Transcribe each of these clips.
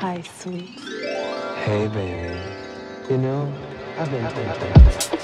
Hi, sweet. Hey, baby. You know, I've been thinking.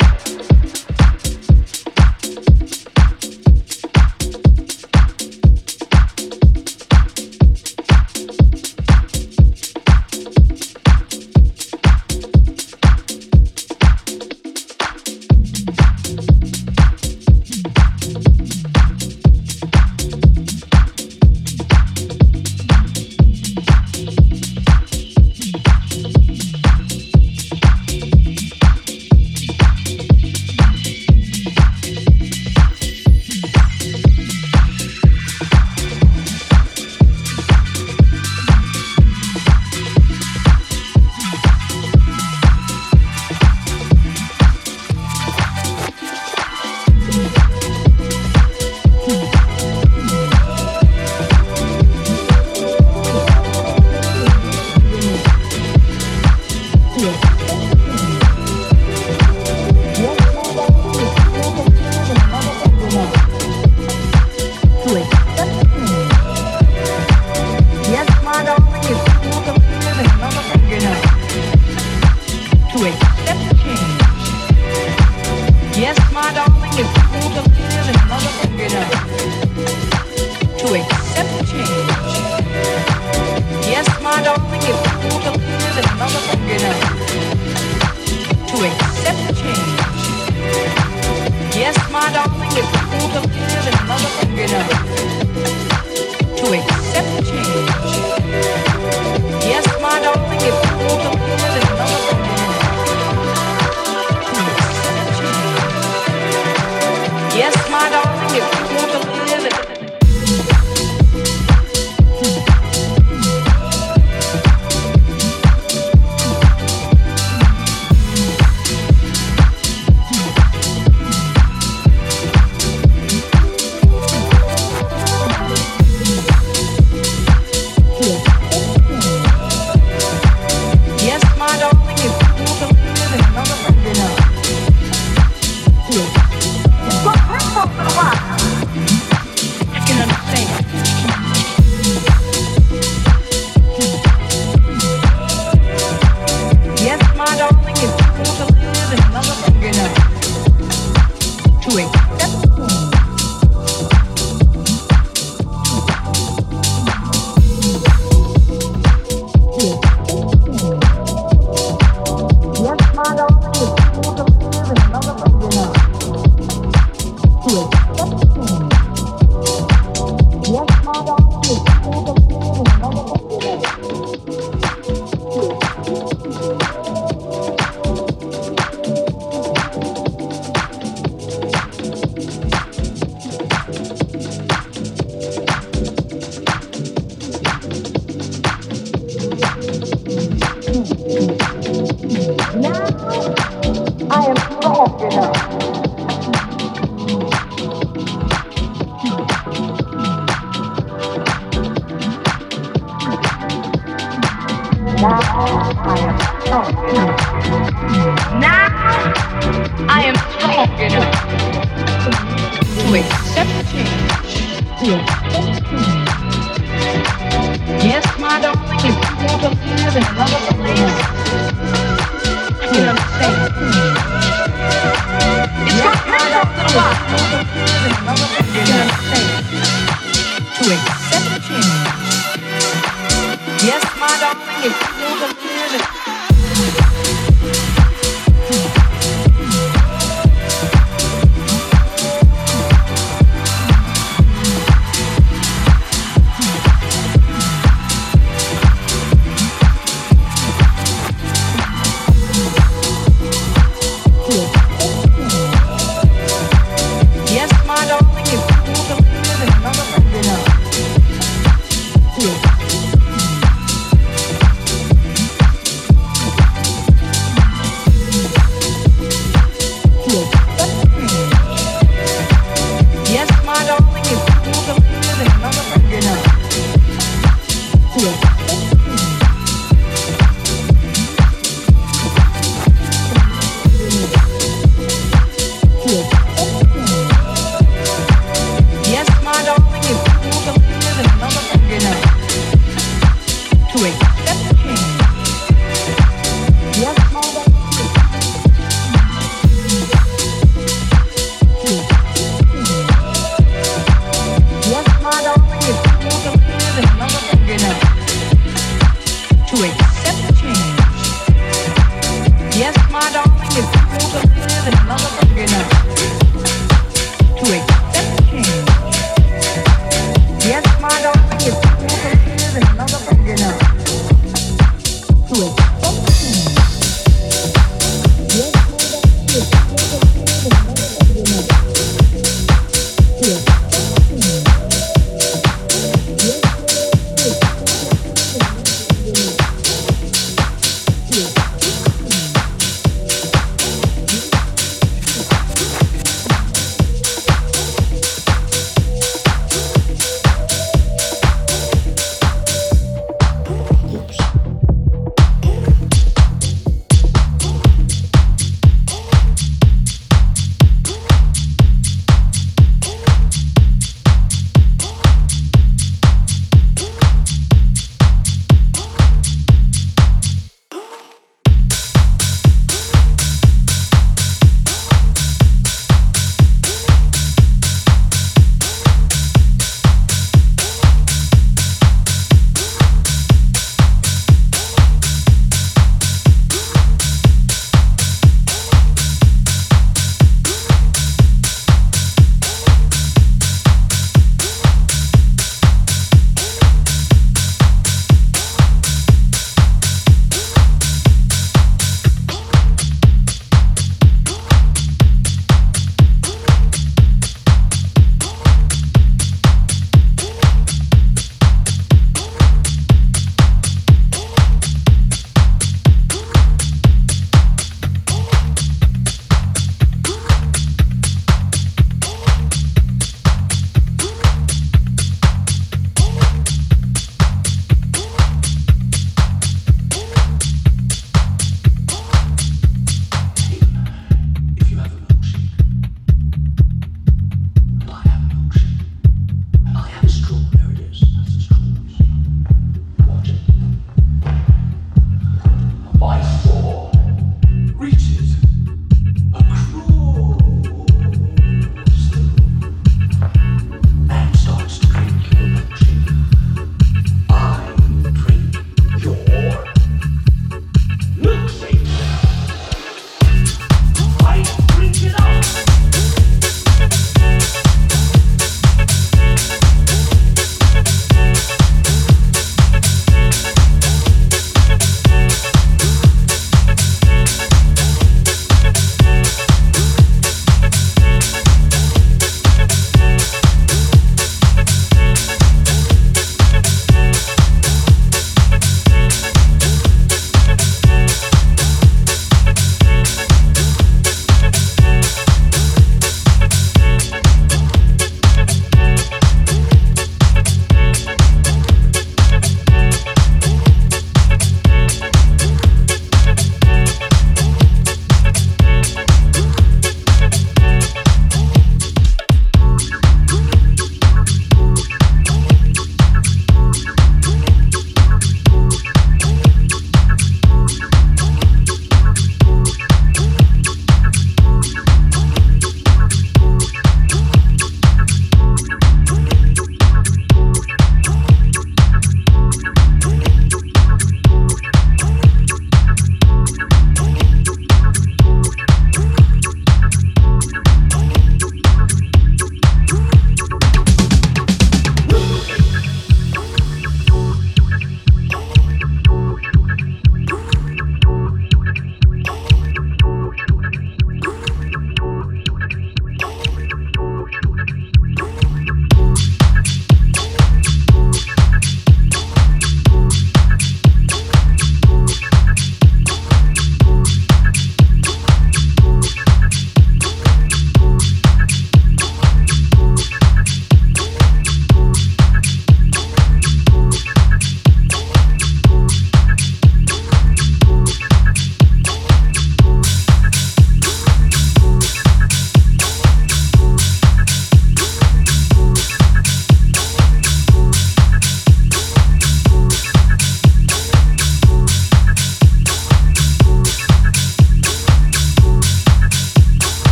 是？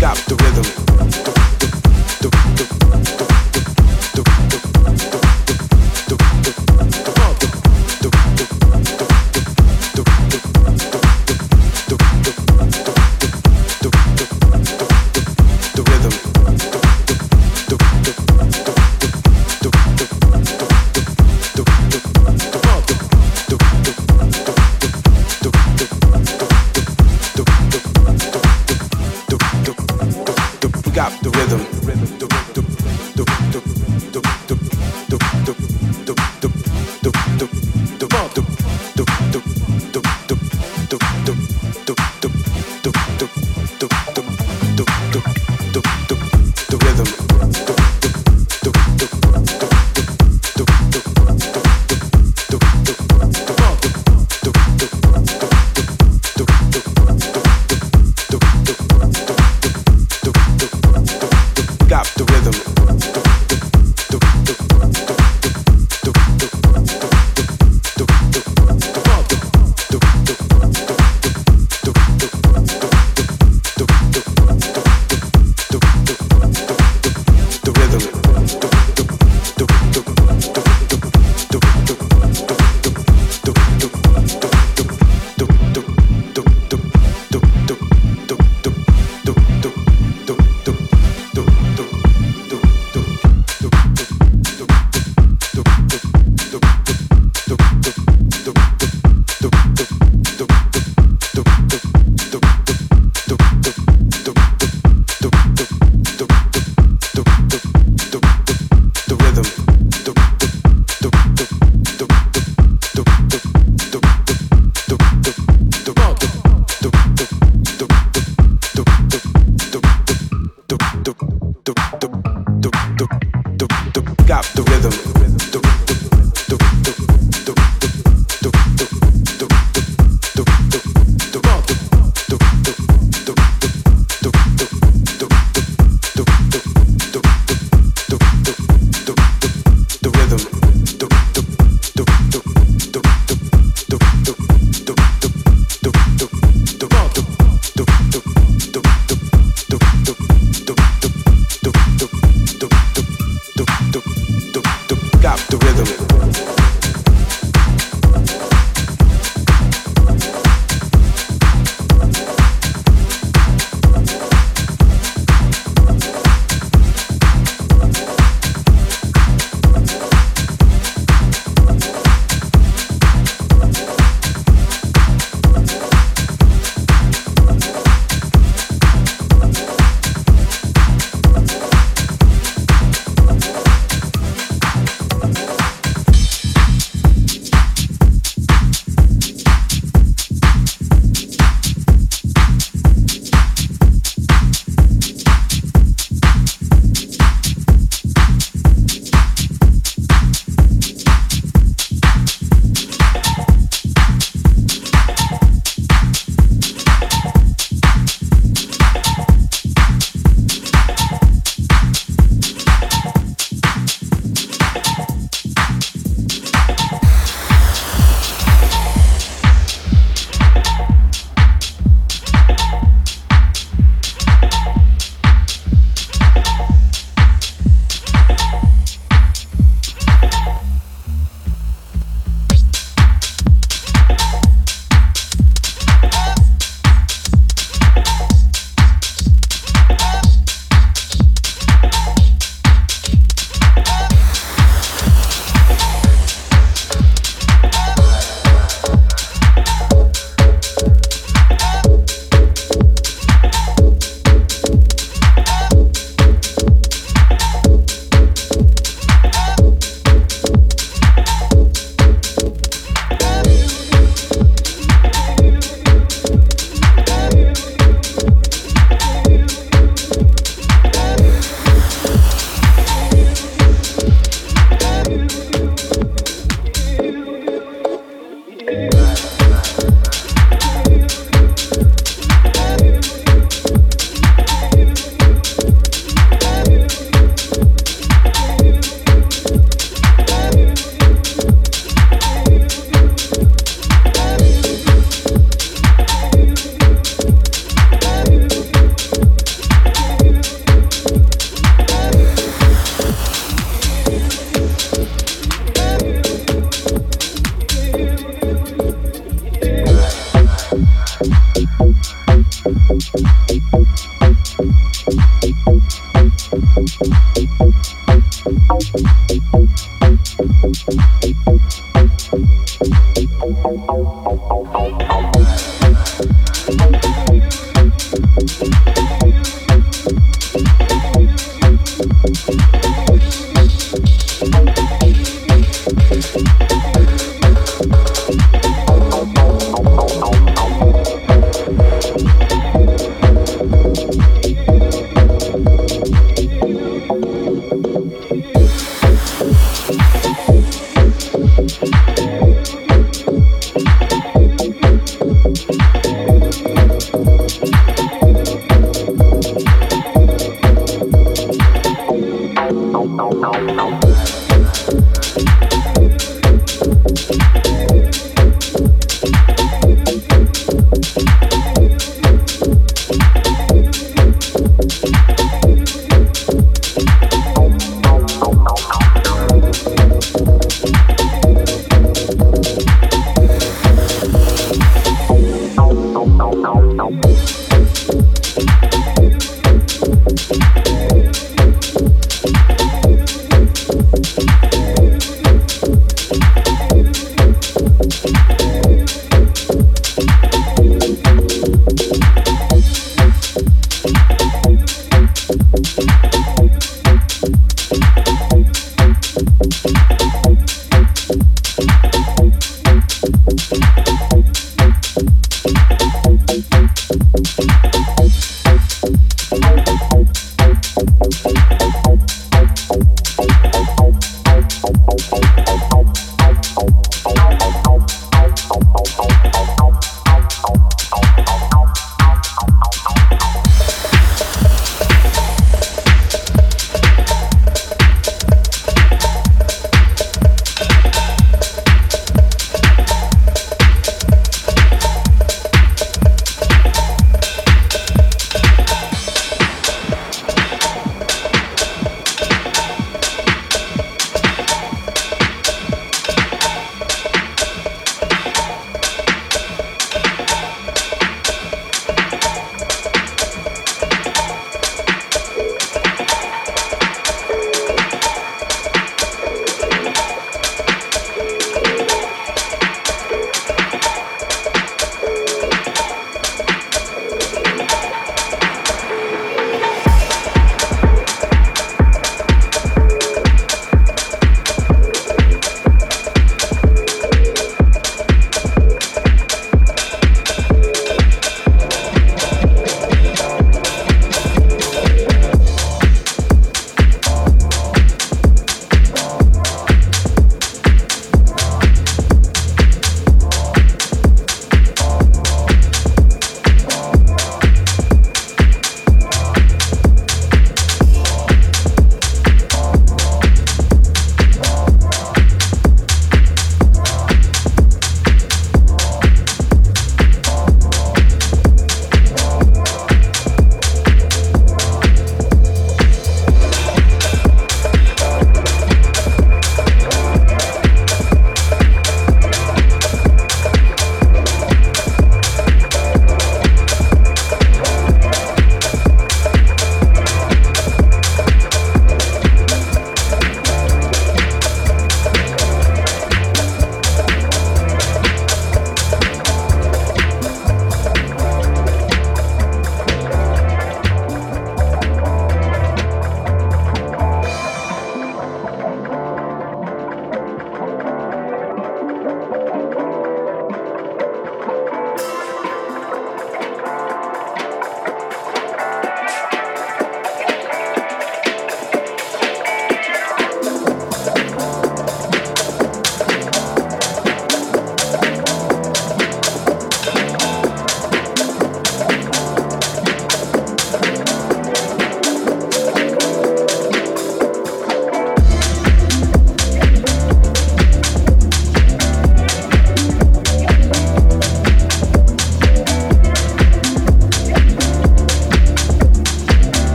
Got the rhythm.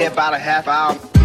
Here about a half hour?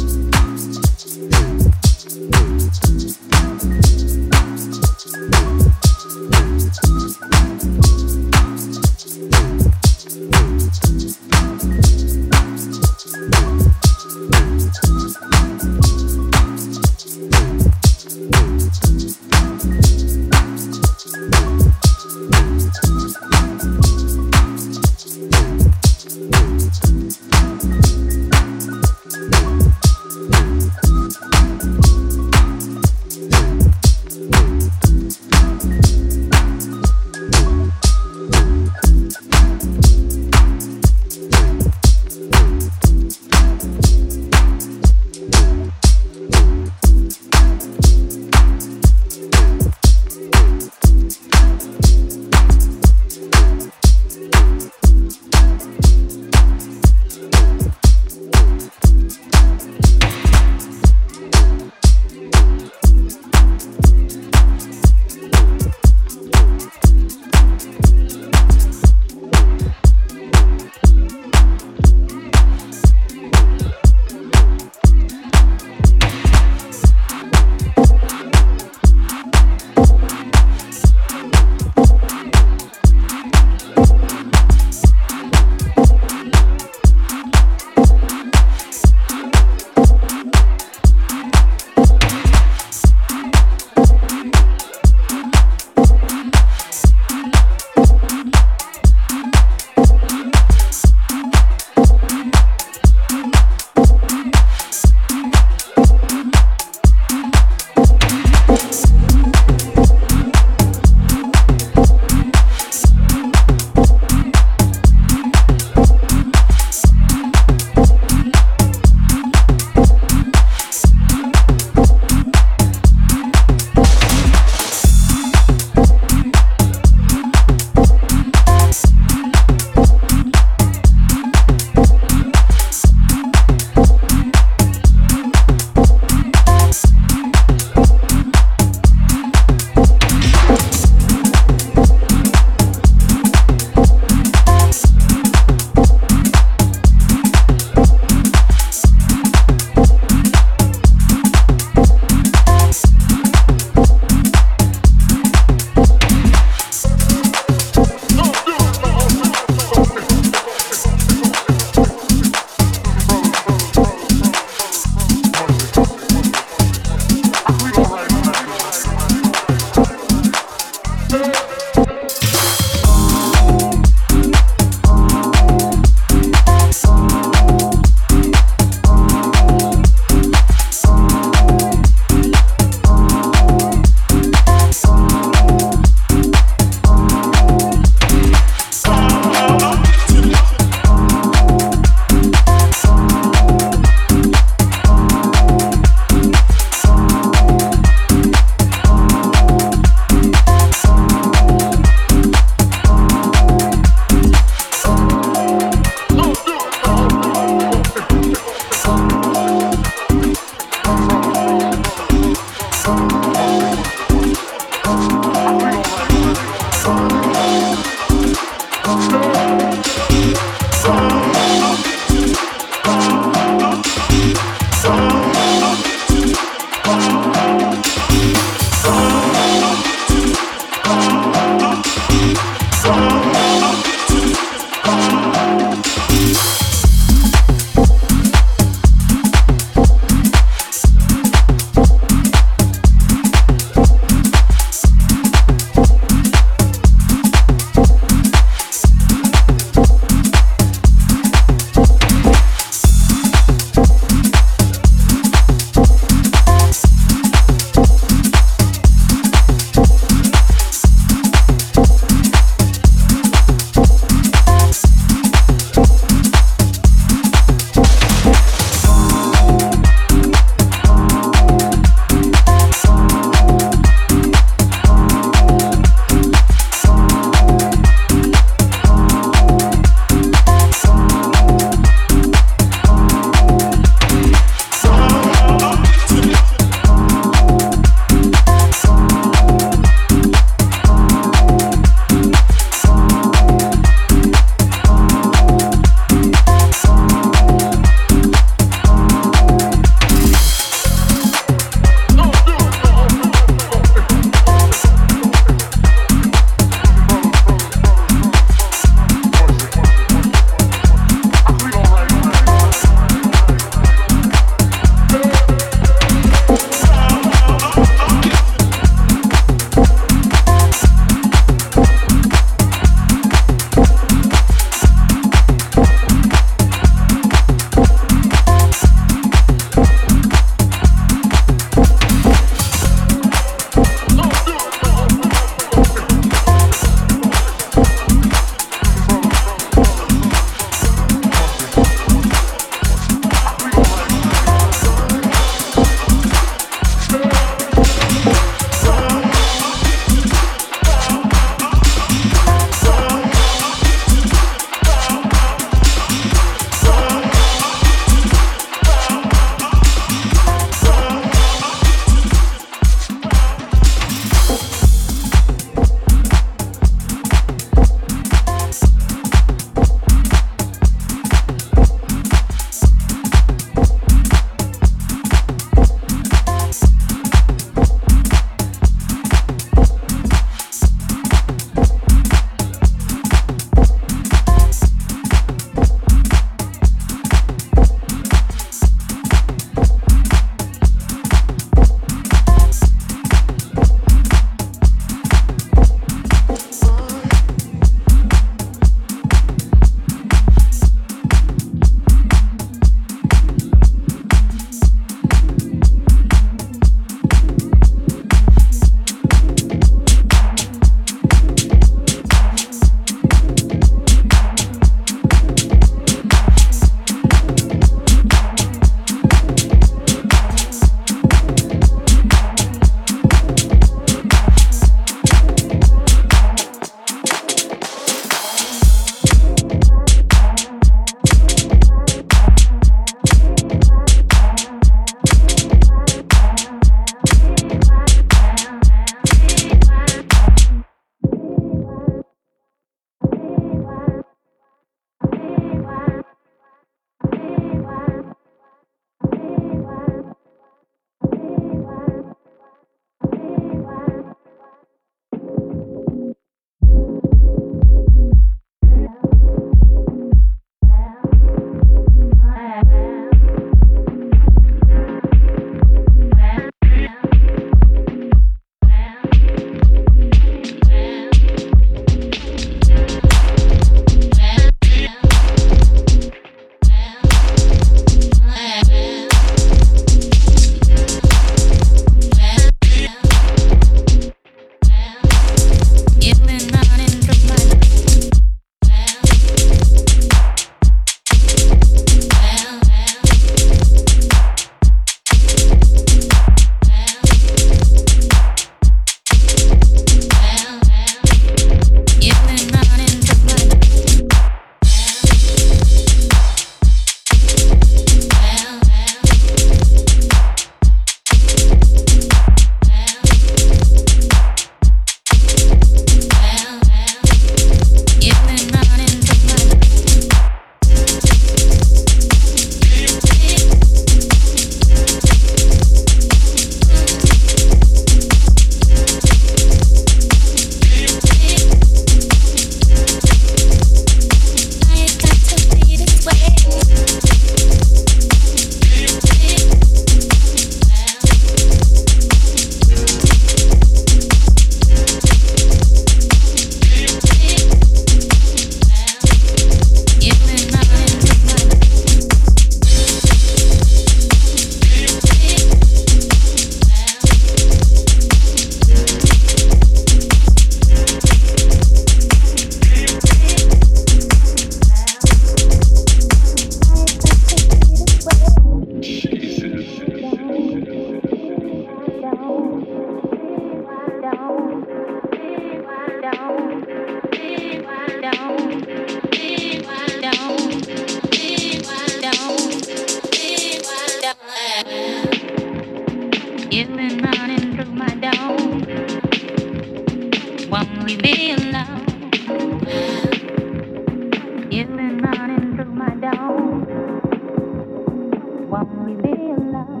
Meanwhile,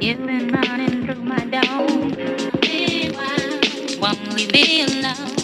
you've been running through my dome. Won't we be alone?